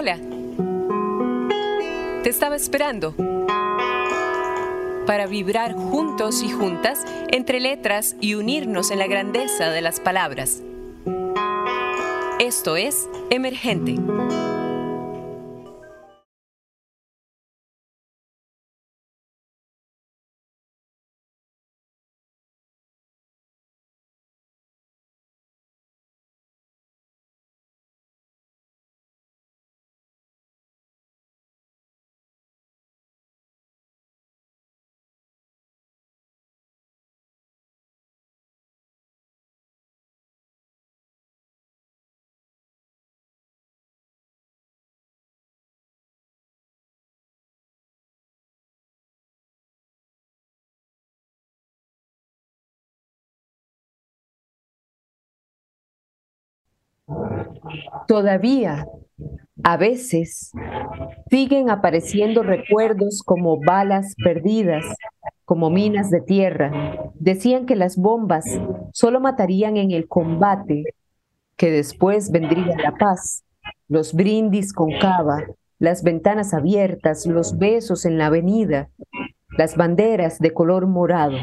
Hola. Te estaba esperando para vibrar juntos y juntas entre letras y unirnos en la grandeza de las palabras. Esto es Emergente. Todavía, a veces, siguen apareciendo recuerdos como balas perdidas, como minas de tierra. Decían que las bombas solo matarían en el combate, que después vendría la paz, los brindis con cava, las ventanas abiertas, los besos en la avenida, las banderas de color morado.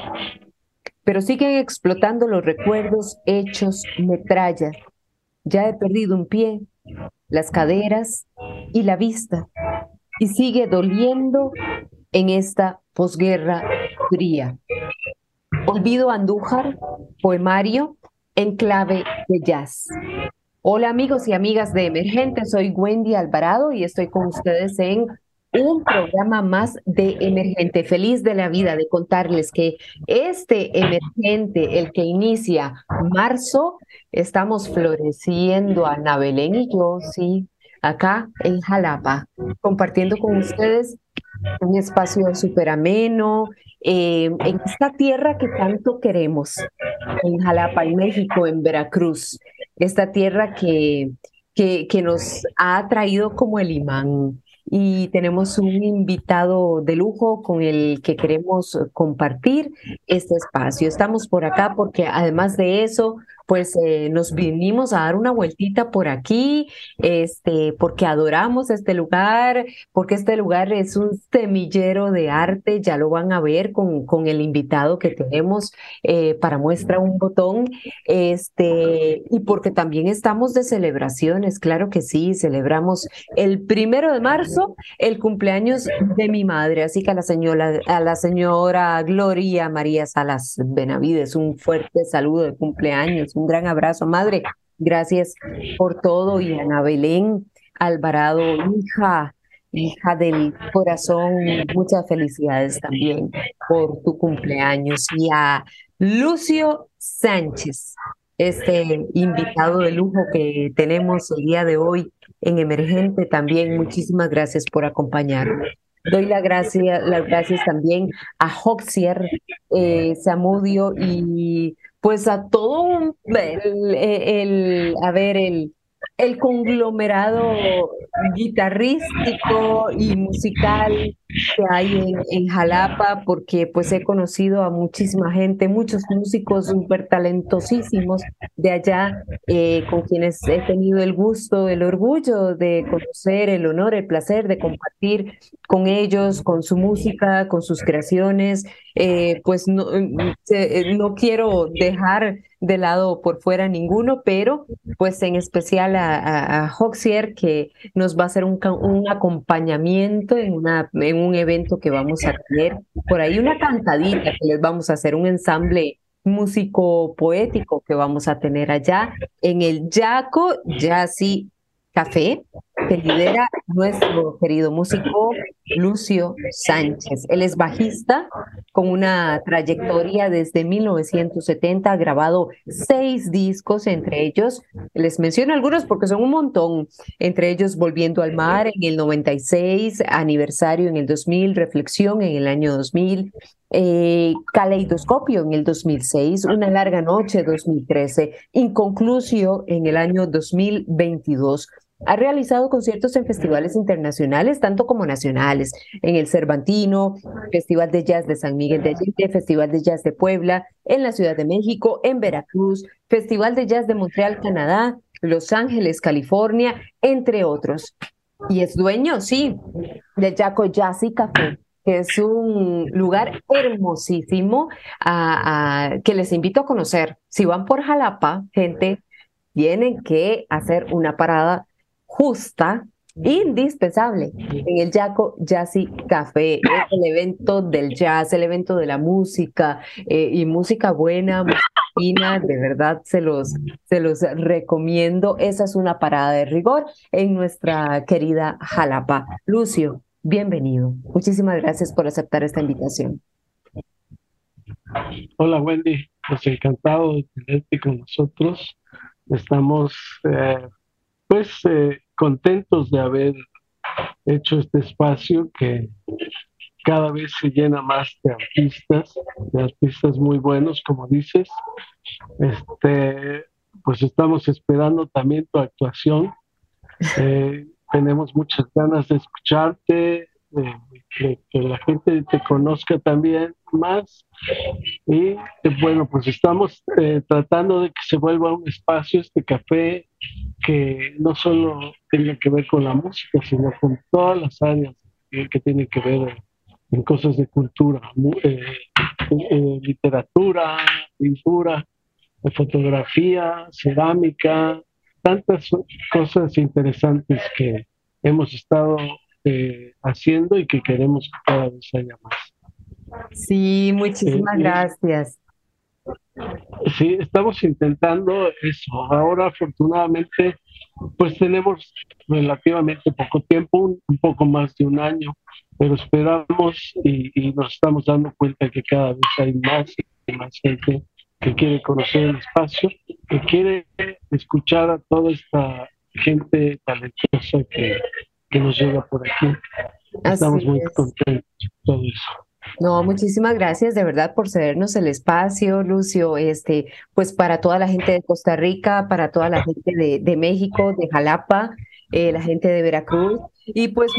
Pero siguen explotando los recuerdos hechos metralla, ya he perdido un pie, las caderas y la vista, y sigue doliendo en esta posguerra fría. Olvido Andújar, poemario en clave de jazz. Hola amigos y amigas de Emergente, soy Wendy Alvarado y estoy con ustedes en un programa más de Emergente. Feliz de la vida de contarles que este Emergente, el que inicia marzo, estamos floreciendo Ana Belén y yo, sí, acá en Jalapa, compartiendo con ustedes un espacio súper ameno, eh, en esta tierra que tanto queremos, en Jalapa, en México, en Veracruz, esta tierra que, que, que nos ha traído como el imán y tenemos un invitado de lujo con el que queremos compartir este espacio. Estamos por acá porque además de eso, pues eh, nos vinimos a dar una vueltita por aquí, este, porque adoramos este lugar, porque este lugar es un semillero de arte, ya lo van a ver con, con el invitado que tenemos eh, para muestra un botón, este, y porque también estamos de celebraciones, claro que sí, celebramos el primero de marzo, el cumpleaños de mi madre, así que a la señora, a la señora Gloria María Salas Benavides, un fuerte saludo de cumpleaños un gran abrazo, madre. Gracias por todo. Y Ana Belén Alvarado, hija, hija del corazón, muchas felicidades también por tu cumpleaños. Y a Lucio Sánchez, este invitado de lujo que tenemos el día de hoy en Emergente, también muchísimas gracias por acompañarnos. Doy la gracia, las gracias también a Hoxier eh, Samudio y pues a todo el, a ver, el, el conglomerado guitarrístico y musical que hay en, Jalapa, porque pues he conocido a muchísima gente, muchos músicos súper talentosísimos de allá, eh, con quienes he tenido el gusto, el orgullo de conocer, el honor, el placer de compartir con ellos, con su música, con sus creaciones. Eh, pues no, eh, no quiero dejar de lado por fuera ninguno, pero pues en especial a, a, Hoxier, que nos va a hacer un, un acompañamiento en, una, en un evento que vamos a tener. Por ahí, una cantadita que les vamos a hacer, un ensamble músico poético que vamos a tener allá en el Yaco Jazzy Café, que lidera nuestro querido músico Lucio Sánchez. Él es bajista con una trayectoria desde 1970, ha grabado seis discos, entre ellos, les menciono algunos porque son un montón, entre ellos Volviendo al Mar en el 96, aniversario en el 2000, Reflexión en el año 2000, eh, Caleidoscopio en el 2006, Una larga noche 2013, Inconclusio en el año 2022. Ha realizado conciertos en festivales internacionales, tanto como nacionales, en el Cervantino, Festival de Jazz de San Miguel de Allende, Festival de Jazz de Puebla, en la Ciudad de México, en Veracruz, Festival de Jazz de Montreal, Canadá, Los Ángeles, California, entre otros. y es dueño, sí, del Yaco Jazzy Café que es un lugar hermosísimo que les invito a conocer. Si van por Jalapa, gente, tienen que hacer una parada justa indispensable en el Yaco Jazzy Café. Es el evento del jazz, el evento de la música eh, y música buena, música de verdad se los, se los recomiendo. Esa es una parada de rigor en nuestra querida Jalapa. Lucio, bienvenido. Muchísimas gracias por aceptar esta invitación. Hola Wendy, pues encantado de tenerte con nosotros. Estamos eh, pues eh, contentos de haber hecho este espacio que cada vez se llena más de artistas, de artistas muy buenos, como dices. Este, pues estamos esperando también tu actuación. Eh, tenemos muchas ganas de escucharte, de, que la gente te conozca también más. Y eh, bueno, pues estamos eh, tratando de que se vuelva un espacio, este café, que no solo tenga que ver con la música, sino con todas las áreas que tienen que ver en cosas de cultura, eh, literatura, pintura, fotografía, cerámica, tantas cosas interesantes que hemos estado eh, haciendo y que queremos que cada vez haya más. Sí, muchísimas eh, gracias. Sí, estamos intentando eso. Ahora, afortunadamente, pues tenemos relativamente poco tiempo, un, poco más de un año, pero esperamos y, y, nos estamos dando cuenta que cada vez hay más y más gente que quiere conocer el espacio, que quiere escuchar a toda esta gente talentosa que, que nos llega por aquí. Estamos muy contentos todo eso. No, muchísimas gracias de verdad por cedernos el espacio, Lucio. Este, pues para toda la gente de Costa Rica, para toda la gente de, de México, de Jalapa, eh, la gente de Veracruz y pues,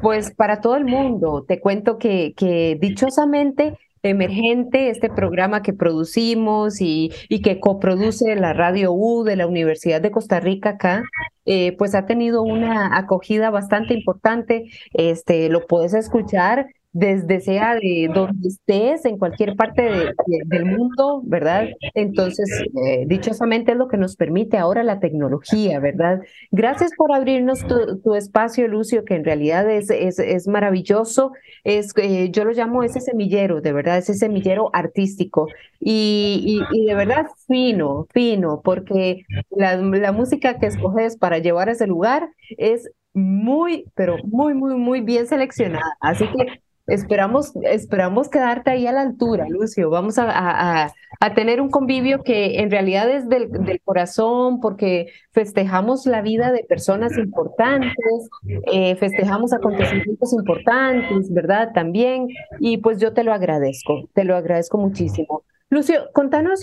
pues para todo el mundo. Te cuento que, que dichosamente Emergente, este programa que producimos y, y, que coproduce la Radio U de la Universidad de Costa Rica acá, eh, pues ha tenido una acogida bastante importante. Este, lo puedes escuchar desde sea de donde estés, en cualquier parte del mundo, ¿verdad? Entonces, eh, dichosamente es lo que nos permite ahora la tecnología, ¿verdad? Gracias por abrirnos tu, espacio, Lucio, que en realidad es, es, es maravilloso. Es, eh, yo lo llamo ese semillero, de verdad, ese semillero artístico. Y, y, de verdad fino, fino, porque la, la música que escoges para llevar a ese lugar es muy, pero muy, muy, muy bien seleccionada. Así que Esperamos, esperamos quedarte ahí a la altura, Lucio. Vamos a, a, tener un convivio que en realidad es del, del, corazón, porque festejamos la vida de personas importantes, eh, festejamos acontecimientos importantes, ¿verdad? También. Y pues yo te lo agradezco, te lo agradezco muchísimo. Lucio, contanos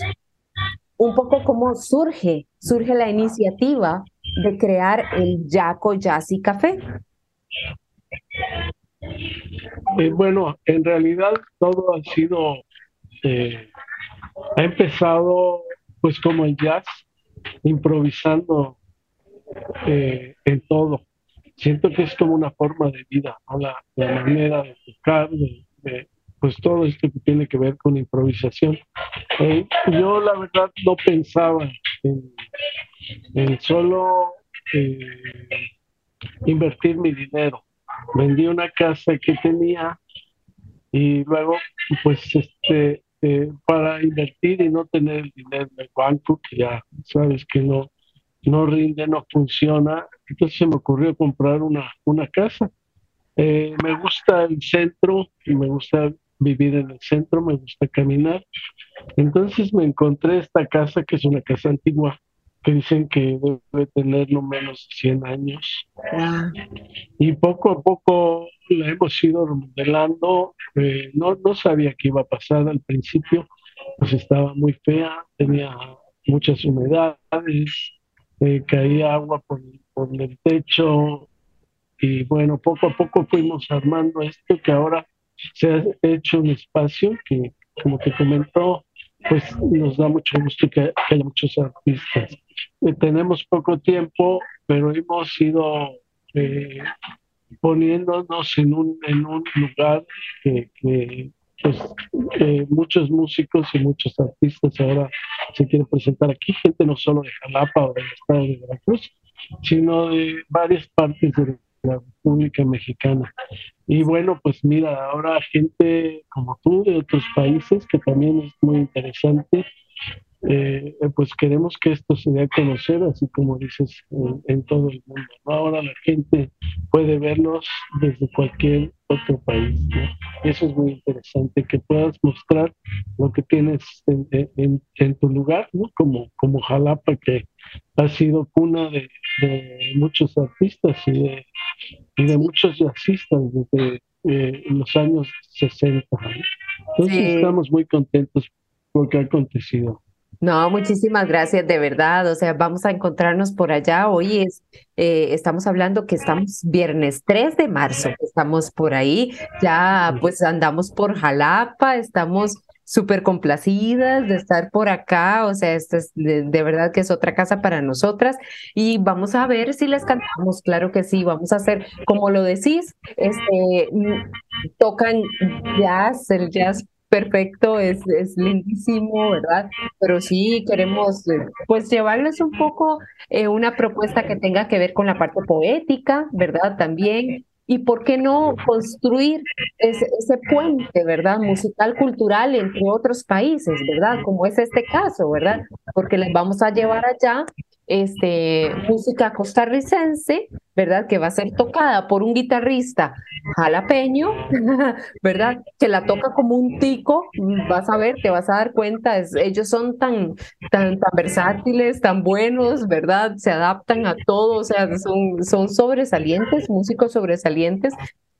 un poco cómo surge, surge la iniciativa de crear el Yaco Jazzy Café. Eh, bueno, en realidad todo ha sido, eh, ha empezado pues como el jazz, improvisando eh, en todo. Siento que es como una forma de vida, la, manera de tocar, de, pues todo esto que tiene que ver con improvisación. yo la verdad no pensaba en, en solo invertir mi dinero vendí una casa que tenía y luego pues este eh, para invertir y no tener el dinero en el banco que ya sabes que no no rinde no funciona entonces se me ocurrió comprar una una casa. Eh, me gusta el centro me gusta vivir en el centro me gusta caminar. Entonces me encontré esta casa que es una casa antigua que dicen que debe tener no menos de 100 años. Y poco a poco la hemos ido remodelando. Eh, no, no sabía qué iba a pasar al principio, pues estaba muy fea, tenía muchas humedades, eh, caía agua por, por el techo. Y bueno, poco a poco fuimos armando esto que ahora se ha hecho un espacio que, como te comentó, pues nos da mucho gusto que, haya muchos artistas. Eh, tenemos poco tiempo, pero hemos ido eh, poniéndonos en un, en un lugar que, pues, muchos músicos y muchos artistas ahora se quieren presentar aquí, gente no solo de Jalapa o del estado de Veracruz, sino de varias partes de la República Mexicana. Y bueno, pues mira, ahora gente como tú de otros países, que también es muy interesante, eh, pues queremos que esto se dé a conocer, así como dices, en, todo el mundo. Ahora la gente puede vernos desde cualquier otro país. Eso es muy interesante, que puedas mostrar lo que tienes en, tu lugar, ¿no? como, como Jalapa, que ha sido cuna de, muchos artistas y de, de muchos jazzistas desde eh, los años 60. Entonces estamos muy contentos por lo que ha acontecido. No, muchísimas gracias, de verdad. O sea, vamos a encontrarnos por allá. Hoy es, eh, estamos hablando que estamos viernes 3 de marzo, estamos por ahí. Ya pues andamos por Jalapa, estamos súper complacidas de estar por acá. O sea, esto es de, verdad que es otra casa para nosotras. Y vamos a ver si les cantamos. Claro que sí, vamos a hacer, como lo decís, este, mm, tocan jazz, el jazz perfecto, es, es lindísimo, ¿verdad? Pero sí queremos eh, pues llevarles un poco eh, una propuesta que tenga que ver con la parte poética, ¿verdad? También. Y por qué no construir ese, ese puente, ¿verdad? Musical, cultural entre otros países, ¿verdad? Como es este caso, ¿verdad? Porque les vamos a llevar allá este, música costarricense, ¿verdad? Que va a ser tocada por un guitarrista jalapeño, ¿verdad? Que la toca como un tico, vas a ver, te vas a dar cuenta, ellos son tan, tan, tan versátiles, tan buenos, ¿verdad? Se adaptan a todo, o sea, son, son sobresalientes, músicos sobresalientes.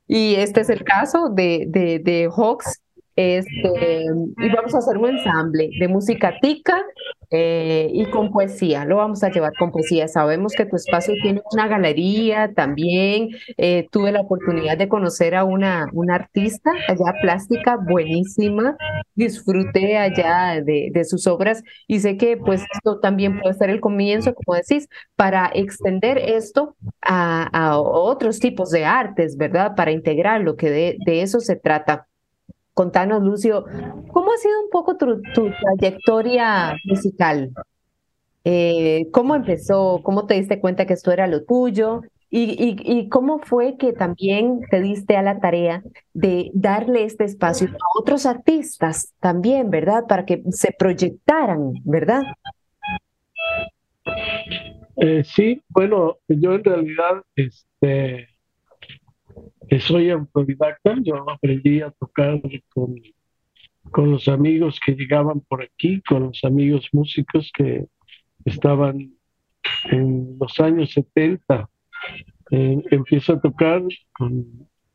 Y este es el caso de, de, de Hawks, este, y vamos a hacer un ensamble de música tica eh, y con poesía. Lo vamos a llevar con poesía. Sabemos que tu espacio tiene una galería también. Eh, tuve la oportunidad de conocer a una, una artista allá plástica buenísima. Disfruté allá de, de sus obras y sé que pues esto también puede ser el comienzo, como decís, para extender esto a, a otros tipos de artes, ¿verdad? Para integrar lo que de, de eso se trata. Contanos, Lucio, ¿cómo ha sido un poco tu, trayectoria musical? Eh, ¿Cómo empezó? ¿Cómo te diste cuenta que esto era lo tuyo? Y, cómo fue que también te diste a la tarea de darle este espacio a otros artistas también, ¿verdad? Para que se proyectaran, ¿verdad? Eh, sí, bueno, yo en realidad, este, soy autodidacta, yo aprendí a tocar con, con los amigos que llegaban por aquí, con los amigos músicos que estaban en los años 70. Eh, empiezo a tocar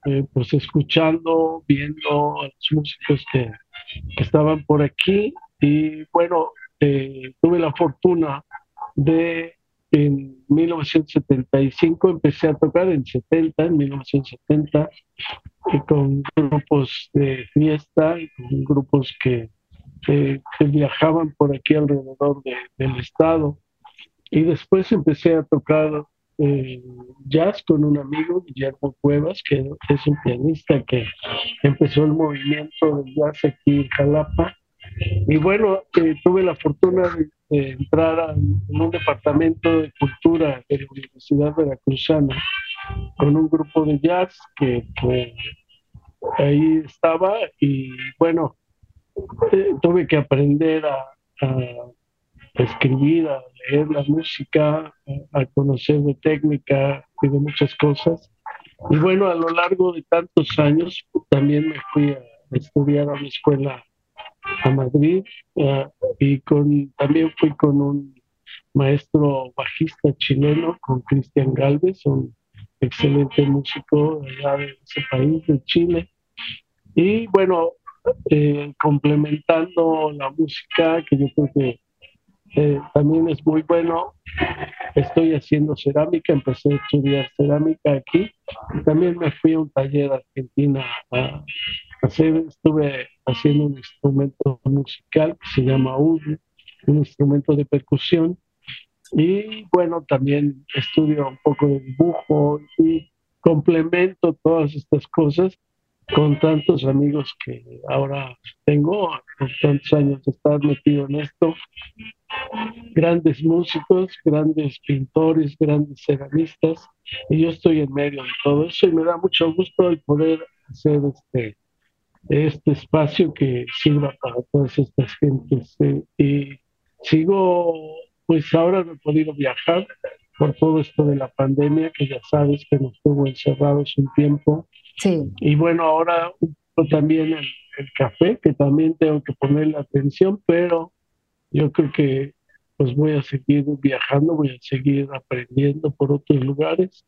eh, pues escuchando, viendo a los músicos que, estaban por aquí y bueno, eh, tuve la fortuna de en 1975 empecé a tocar en 70, en 1970, con grupos de fiesta con grupos que, viajaban por aquí alrededor del estado. Y después empecé a tocar eh, jazz con un amigo, Guillermo Cuevas, que es un pianista que empezó el movimiento del jazz aquí en Jalapa. Y bueno, eh, tuve la fortuna de entrar en un departamento de cultura de la Universidad Veracruzana con un grupo de jazz que, ahí estaba y bueno, eh, tuve que aprender a, escribir, a leer la música, a, conocer de técnica y de muchas cosas. Y bueno, a lo largo de tantos años también me fui a estudiar a una escuela a Madrid eh, y con, también fui con un maestro bajista chileno, con Cristian Galvez, un excelente músico allá de ese país, de Chile. Y bueno, eh, complementando la música, que yo creo que eh, también es muy bueno, estoy haciendo cerámica, empecé a estudiar cerámica aquí, también me fui a un taller Argentina a hacer, estuve haciendo un instrumento musical que se llama un instrumento de percusión. Y bueno, también estudio un poco de dibujo y complemento todas estas cosas con tantos amigos que ahora tengo, con tantos años de estar metido en esto, grandes músicos, grandes pintores, grandes ceramistas, y yo estoy en medio de todo eso y me da mucho gusto el poder hacer este, este espacio que sirva para todas estas gentes. Eh, y sigo, pues ahora no he podido viajar por todo esto de la pandemia, que ya sabes que nos tuvo encerrados un tiempo. Sí. Y bueno, ahora también el, el café, que también tengo que ponerle atención, pero yo creo que pues voy a seguir viajando, voy a seguir aprendiendo por otros lugares.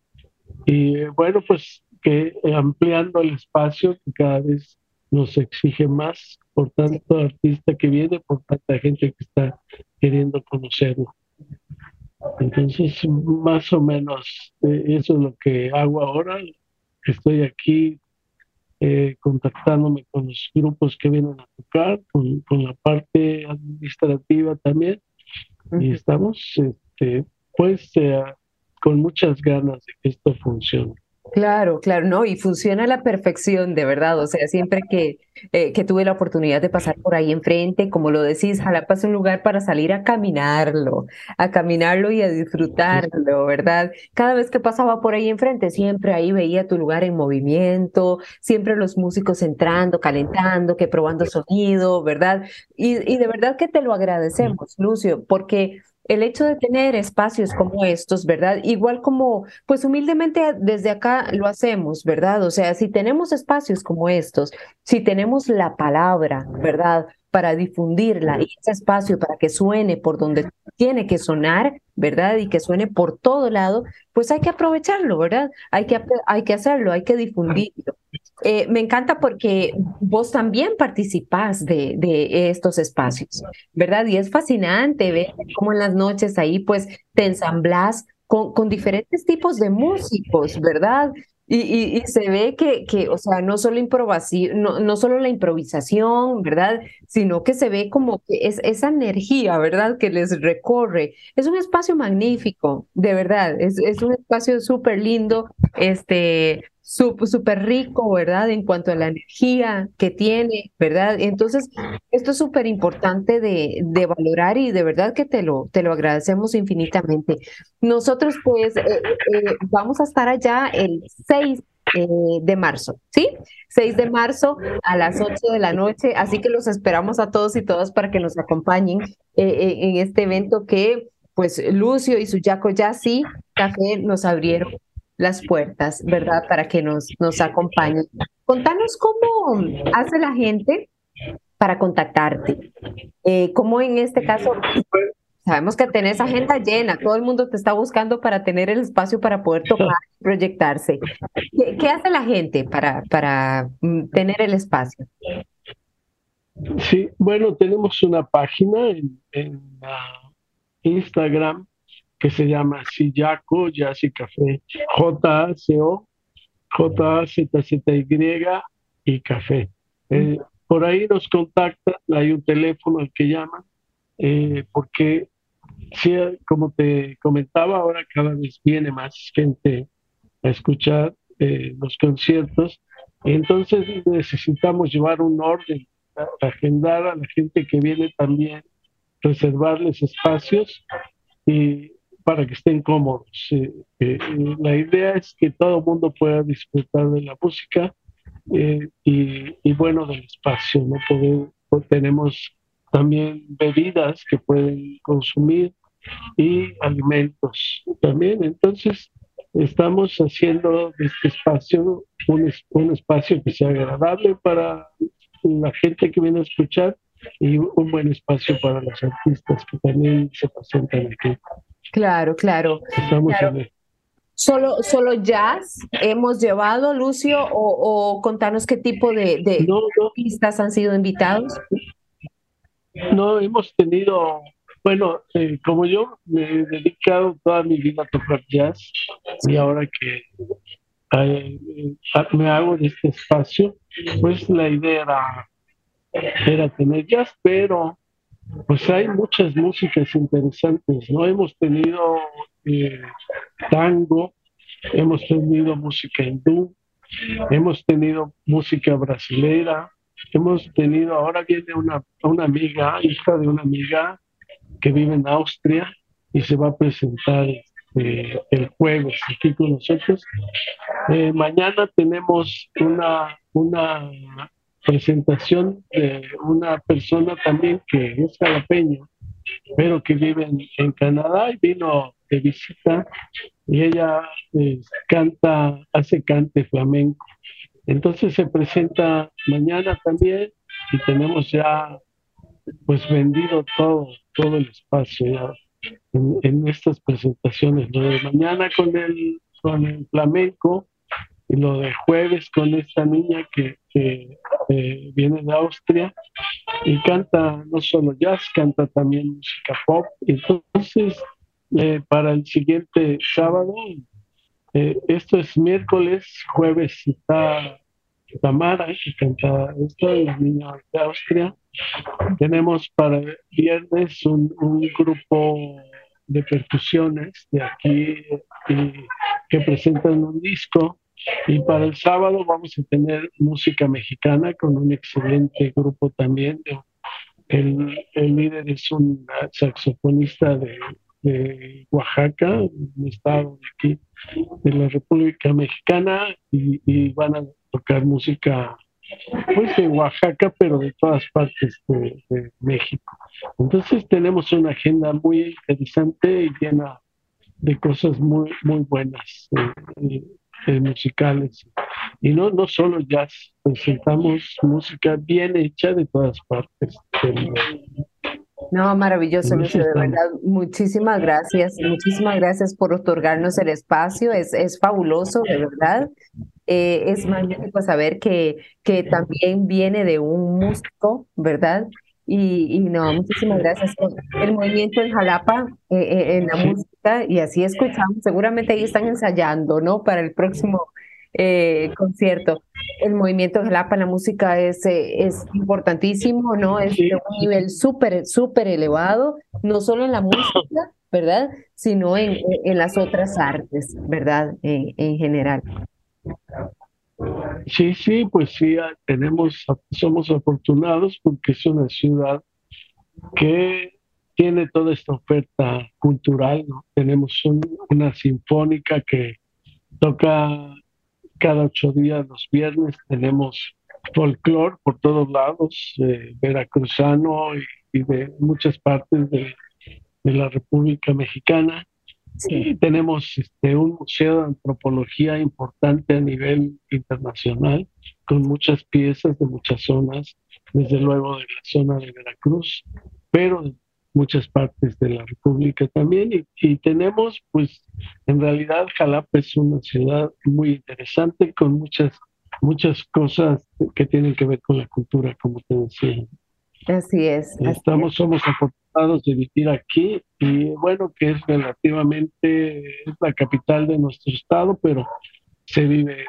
Y bueno, pues que ampliando el espacio que cada vez nos exige más por tanto artista que viene, por tanta gente que está queriendo conocerlo. Entonces, más o menos, eh, eso es lo que hago ahora. Estoy aquí eh, contactándome con los grupos que vienen a tocar, con, con la parte administrativa también. Y estamos, este, pues, eh, con muchas ganas de que esto funcione. Claro, claro, no, y funciona a la perfección, de verdad. O sea, siempre que, eh, que tuve la oportunidad de pasar por ahí enfrente, como lo decís, Jalapa es un lugar para salir a caminarlo, a caminarlo y a disfrutarlo, ¿verdad? Cada vez que pasaba por ahí enfrente, siempre ahí veía tu lugar en movimiento, siempre los músicos entrando, calentando, que probando sonido, ¿verdad? Y, y de verdad que te lo agradecemos, Lucio, porque el hecho de tener espacios como estos, ¿verdad? Igual como, pues humildemente desde acá lo hacemos, ¿verdad? O sea, si tenemos espacios como estos, si tenemos la palabra, ¿verdad? Para difundirla y ese espacio para que suene por donde tiene que sonar, ¿verdad? Y que suene por todo lado, pues hay que aprovecharlo, ¿verdad? Hay que, hay que hacerlo, hay que difundirlo. Eh, me encanta porque vos también participás de, de, estos espacios, ¿verdad? Y es fascinante ver cómo en las noches ahí pues te ensamblás con, con diferentes tipos de músicos, ¿verdad? Y, y, se ve que, que, o sea, no solo, no, no solo la improvisación, ¿verdad? Sino que se ve como que es esa energía, ¿verdad? Que les recorre. Es un espacio magnífico, de verdad. Es, es un espacio súper lindo. Este, súper rico, ¿verdad? En cuanto a la energía que tiene, ¿verdad? Entonces, esto es súper importante de, de, valorar y de verdad que te lo, te lo agradecemos infinitamente. Nosotros, pues, eh, eh, vamos a estar allá el 6 eh, de marzo, ¿sí? 6 de marzo a las 8 de la noche, así que los esperamos a todos y todas para que nos acompañen en este evento que, pues, Lucio y su Yaco sí Café nos abrieron las puertas, ¿verdad? Para que nos, nos acompañen. Contanos cómo hace la gente para contactarte. Eh, ¿Cómo en este caso? Sabemos que tenés agenda llena, todo el mundo te está buscando para tener el espacio para poder tocar, proyectarse. ¿Qué, hace la gente para, para mm, tener el espacio? Sí, bueno, tenemos una página en, en Instagram que se llama Sillaco Jazz y Café, J-A-C-O, J-A-Z-Z-Y y Café. Eh, por ahí nos contactan, hay un teléfono al que llaman, eh, porque sí, como te comentaba, ahora cada vez viene más gente a escuchar eh, los conciertos, entonces necesitamos llevar un orden, agendar a la gente que viene también, reservarles espacios y para que estén cómodos. Eh, eh, la idea es que todo el mundo pueda disfrutar de la música eh, y, bueno, del espacio. ¿no? Poder, tenemos también bebidas que pueden consumir y alimentos también. Entonces, estamos haciendo de este espacio un, un espacio que sea agradable para la gente que viene a escuchar y un buen espacio para los artistas que también se presentan aquí. Claro, claro. Solo, solo jazz hemos llevado, Lucio, o, contanos qué tipo de, de artistas han sido invitados. No, hemos tenido, bueno, eh, como yo me he dedicado toda mi vida a tocar jazz y ahora que eh, me hago de este espacio, pues la idea era, era tener jazz, pero pues hay muchas músicas interesantes, ¿no? Hemos tenido eh, tango, hemos tenido música hindú, hemos tenido música brasilera, hemos tenido, ahora viene una, una amiga, hija de una amiga que vive en Austria y se va a presentar eh, el jueves aquí con nosotros. Eh, mañana tenemos una, una presentación de una persona también que es jalapeño, pero que vive en, Canadá y vino de visita y ella eh, canta, hace cante flamenco. Entonces se presenta mañana también y tenemos ya pues vendido todo, todo el espacio ya en, estas presentaciones. Lo de mañana con el, con el flamenco lo de jueves con esta niña que, viene de Austria y canta no solo jazz, canta también música pop. Entonces, eh, para el siguiente sábado, eh, esto es miércoles, jueves está Tamara, que canta esto, la niña de Austria. Tenemos para viernes un, un grupo de percusiones de aquí que presentan un disco y para el sábado vamos a tener música mexicana con un excelente grupo también. El, el líder es un saxofonista de, de Oaxaca, un estado de aquí, de la República Mexicana, y, y van a tocar música pues de Oaxaca, pero de todas partes de, México. Entonces tenemos una agenda muy interesante y llena de cosas muy, muy buenas eh, musicales. Y no, no solo jazz, presentamos música bien hecha de todas partes No, maravilloso, Lucio, de verdad. Muchísimas gracias, muchísimas gracias por otorgarnos el espacio. Es, es fabuloso, de verdad. Eh, es magnífico saber que, que también viene de un músico, ¿verdad? Y, y no, muchísimas gracias. El movimiento en Jalapa, eh, eh, en la música, y así escuchamos, seguramente ahí están ensayando, ¿no? Para el próximo concierto. El movimiento en Jalapa, la música es, es importantísimo, ¿no? Es de un nivel súper, súper elevado, no solo en la música, ¿verdad? Sino en, en las otras artes, ¿verdad? en general. Sí, sí, pues sí, ah, tenemos, somos afortunados porque es una ciudad que tiene toda esta oferta cultural, ¿no? Tenemos una sinfónica que toca cada ocho días los viernes, tenemos folclore por todos lados, veracruzano y, de muchas partes de la República Mexicana. Sí, tenemos este, un museo de antropología importante a nivel internacional, con muchas piezas de muchas zonas, desde luego de la zona de Veracruz, pero de muchas partes de la República también. Y, tenemos, pues, en realidad Jalapa es una ciudad muy interesante con muchas, muchas cosas que tienen que ver con la cultura, como te decía. Así es. Estamos, somos afortunados de vivir aquí y bueno, que es relativamente, es la capital de nuestro estado, pero se vive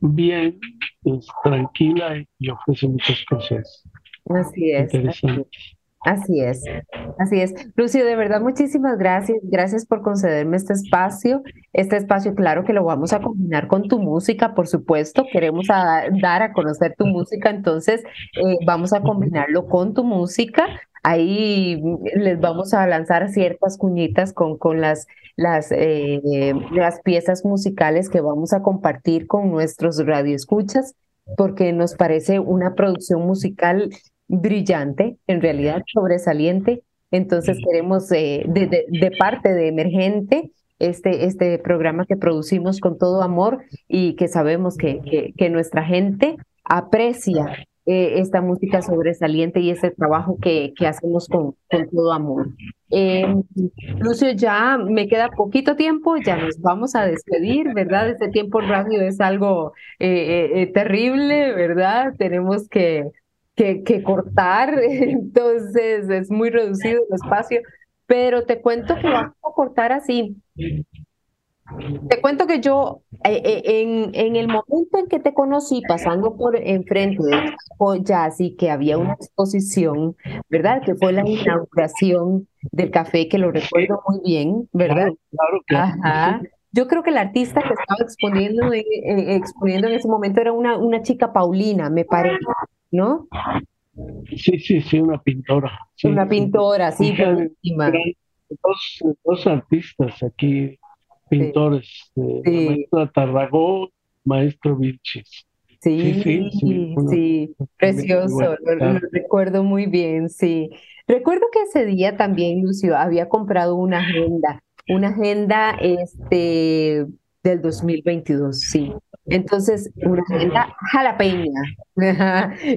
bien, es tranquila y ofrece muchas cosas. Así es. Así es, así es. Lucio, de verdad, muchísimas gracias. Gracias por concederme este espacio. Este espacio, claro que lo vamos a combinar con tu música, por supuesto. Queremos dar a conocer tu música, entonces eh, vamos a combinarlo con tu música. Ahí les vamos a lanzar ciertas cuñitas con, con las, las, eh, las piezas musicales que vamos a compartir con nuestros radioescuchas, porque nos parece una producción musical brillante, en realidad sobresaliente. Entonces queremos eh, de, parte de Emergente este, este programa que producimos con todo amor y que sabemos que, que, nuestra gente aprecia eh, esta música sobresaliente y ese trabajo que, que hacemos con, con, todo amor. Eh, Lucio, ya me queda poquito tiempo, ya nos vamos a despedir, ¿verdad? Este tiempo radio es algo terrible, ¿verdad? Tenemos que que, cortar, entonces es muy reducido el espacio, pero te cuento que vamos a cortar así. Te cuento que yo, eh, eh, en, en, el momento en que te conocí, pasando por enfrente de Jazz y que había una exposición, ¿verdad? Que fue la inauguración del café, que lo recuerdo muy bien, ¿verdad? Claro, claro. Ajá. Yo creo que la artista que estaba exponiendo, eh, exponiendo en ese momento era una, una chica Paulina, me parece, ¿no? Sí, sí, sí, una pintora. una pintora, sí, dos, dos, artistas aquí, pintores, sí. maestra Tarragó, maestro Vilches. Sí, sí, sí, sí, precioso, lo, recuerdo muy bien, sí. Recuerdo que ese día también, Lucio, había comprado una agenda una agenda este, del 2022, sí. Entonces, una agenda jalapeña.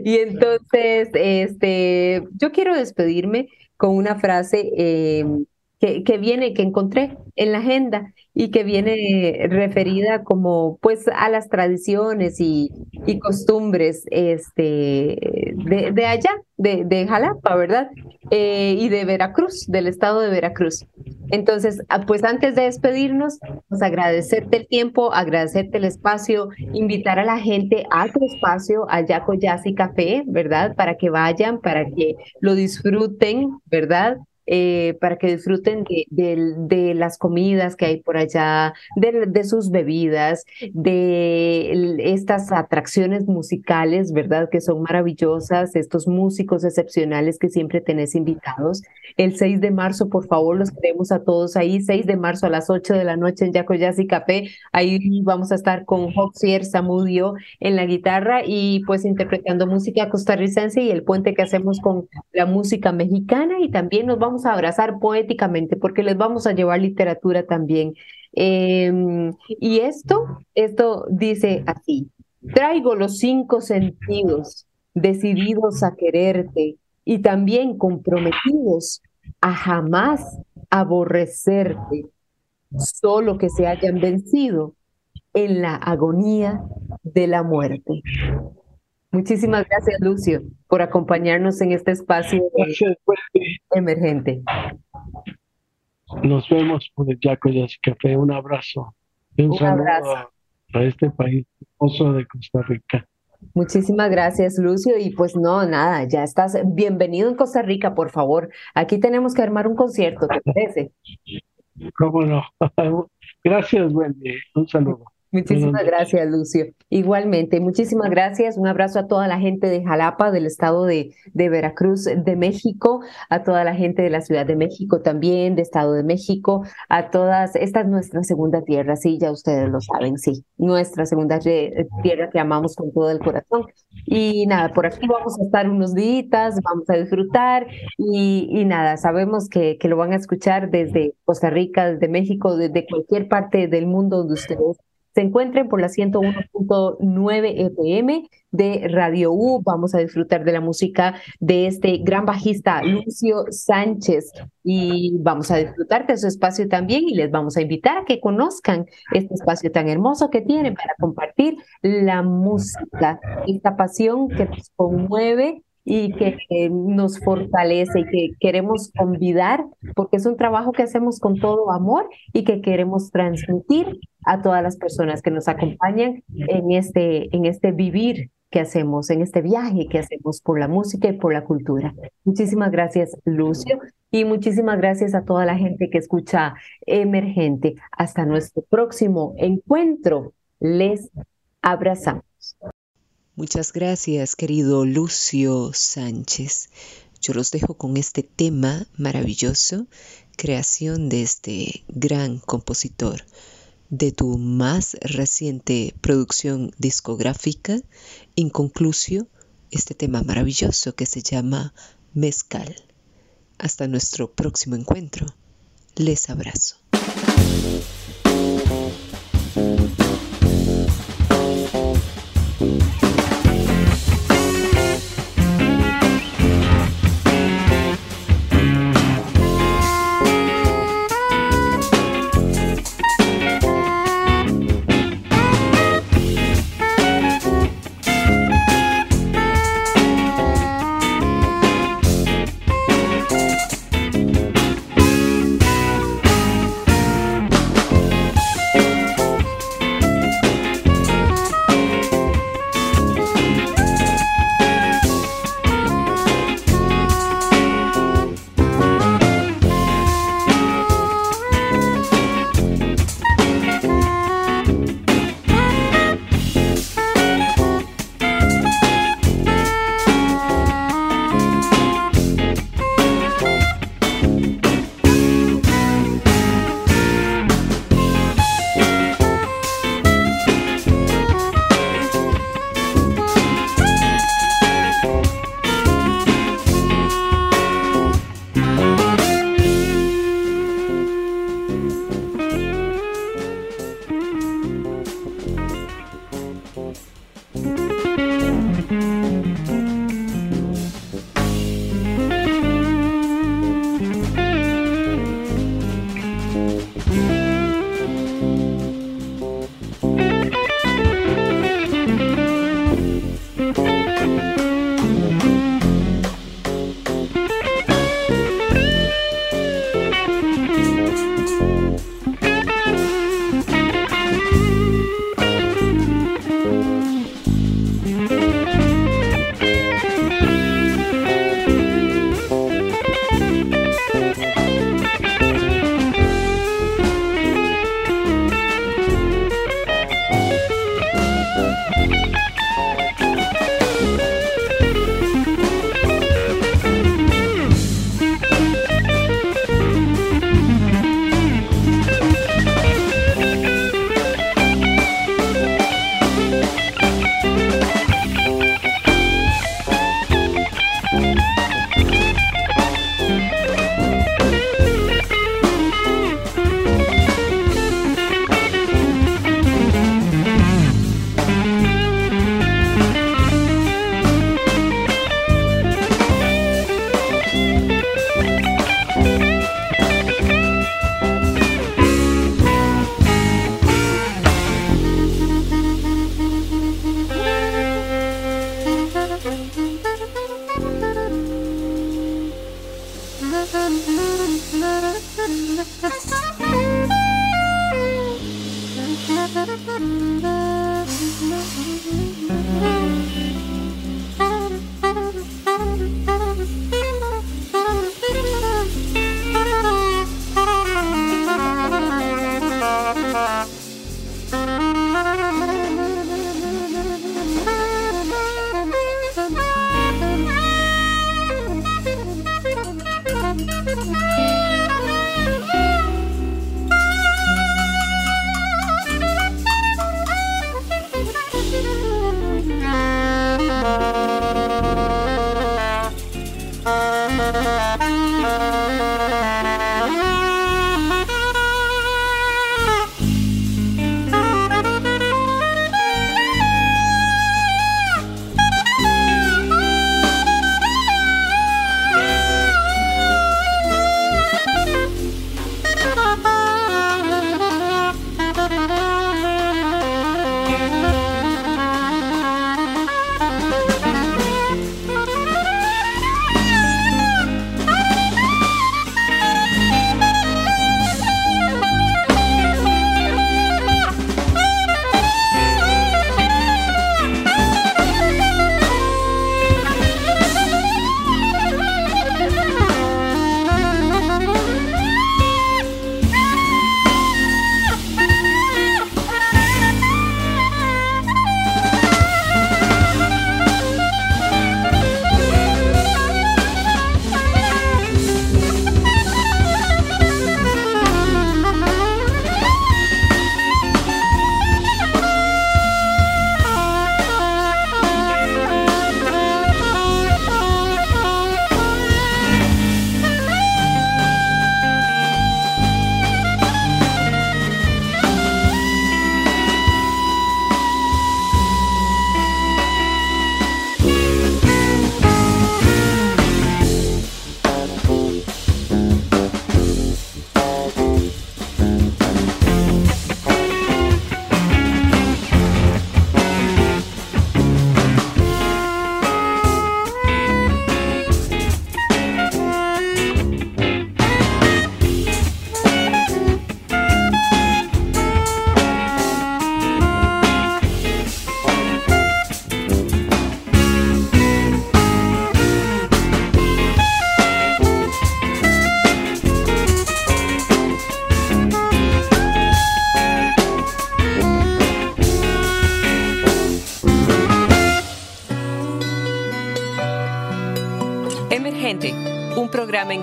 y entonces, este, yo quiero despedirme con una frase em, que, viene, que encontré en la agenda y que viene referida como pues a las tradiciones y, costumbres este, de, de allá, de, de, Jalapa, ¿verdad? Eh, y de Veracruz, del estado de Veracruz. Entonces, ah, pues antes de despedirnos, pues agradecerte el tiempo, agradecerte el espacio, invitar a la gente a tu espacio, a Yaco Jazz Café, ¿verdad? Para que vayan, para que lo disfruten, ¿verdad? Eh, para que disfruten de, de, las comidas que hay por allá, de, de, sus bebidas, de estas atracciones musicales, ¿verdad? Que son maravillosas, estos músicos excepcionales que siempre tenés invitados. El 6 de marzo, por favor, los queremos a todos ahí, 6 de marzo a las 8 de la noche en Yacoyas y Café. Ahí vamos a estar con Joxier Samudio en la guitarra y pues interpretando música costarricense y el puente que hacemos con la música mexicana y también nos vamos vamos a abrazar poéticamente porque les vamos a llevar literatura también. Em, y esto, esto dice así, traigo los cinco sentidos decididos a quererte y también comprometidos a jamás aborrecerte, solo que se hayan vencido en la agonía de la muerte. Muchísimas gracias, Lucio, por acompañarnos en este espacio emergente. Nos vemos por el Yaco Café. Un abrazo. un, saludo A, este país hermoso de Costa Rica. Muchísimas gracias, Lucio. Y pues no, nada, ya estás bienvenido en Costa Rica, por favor. Aquí tenemos que armar un concierto, ¿te parece? ¿Cómo no? Gracias, Wendy. Un saludo. Muchísimas gracias, Lucio. Igualmente, muchísimas gracias. Un abrazo a toda la gente de Jalapa, del estado de, de, Veracruz, de México, a toda la gente de la Ciudad de México también, de Estado de México, a todas. Esta es nuestra segunda tierra, sí, ya ustedes lo saben, sí. Nuestra segunda tierra que amamos con todo el corazón. Y nada, por aquí vamos a estar unos días, vamos a disfrutar y, y nada, sabemos que, que lo van a escuchar desde Costa Rica, desde México, desde cualquier parte del mundo donde ustedes se encuentren por la 101.9 FM de Radio U. Vamos a disfrutar de la música de este gran bajista Lucio Sánchez y vamos a disfrutar de su espacio también y les vamos a invitar a que conozcan este espacio tan hermoso que tienen para compartir la música, esta pasión que nos conmueve y que, nos fortalece y que queremos convidar porque es un trabajo que hacemos con todo amor y que queremos transmitir a todas las personas que nos acompañan en este, en este vivir que hacemos, en este viaje que hacemos por la música y por la cultura. Muchísimas gracias, Lucio, y muchísimas gracias a toda la gente que escucha Emergente. Hasta nuestro próximo encuentro. Les abrazamos. Muchas gracias, querido Lucio Sánchez. Yo los dejo con este tema maravilloso, creación de este gran compositor, de tu más reciente producción discográfica, Inconclusio, este tema maravilloso que se llama Mezcal. Hasta nuestro próximo encuentro. Les abrazo.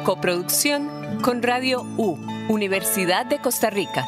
Coproducción con Radio U, Universidad de Costa Rica.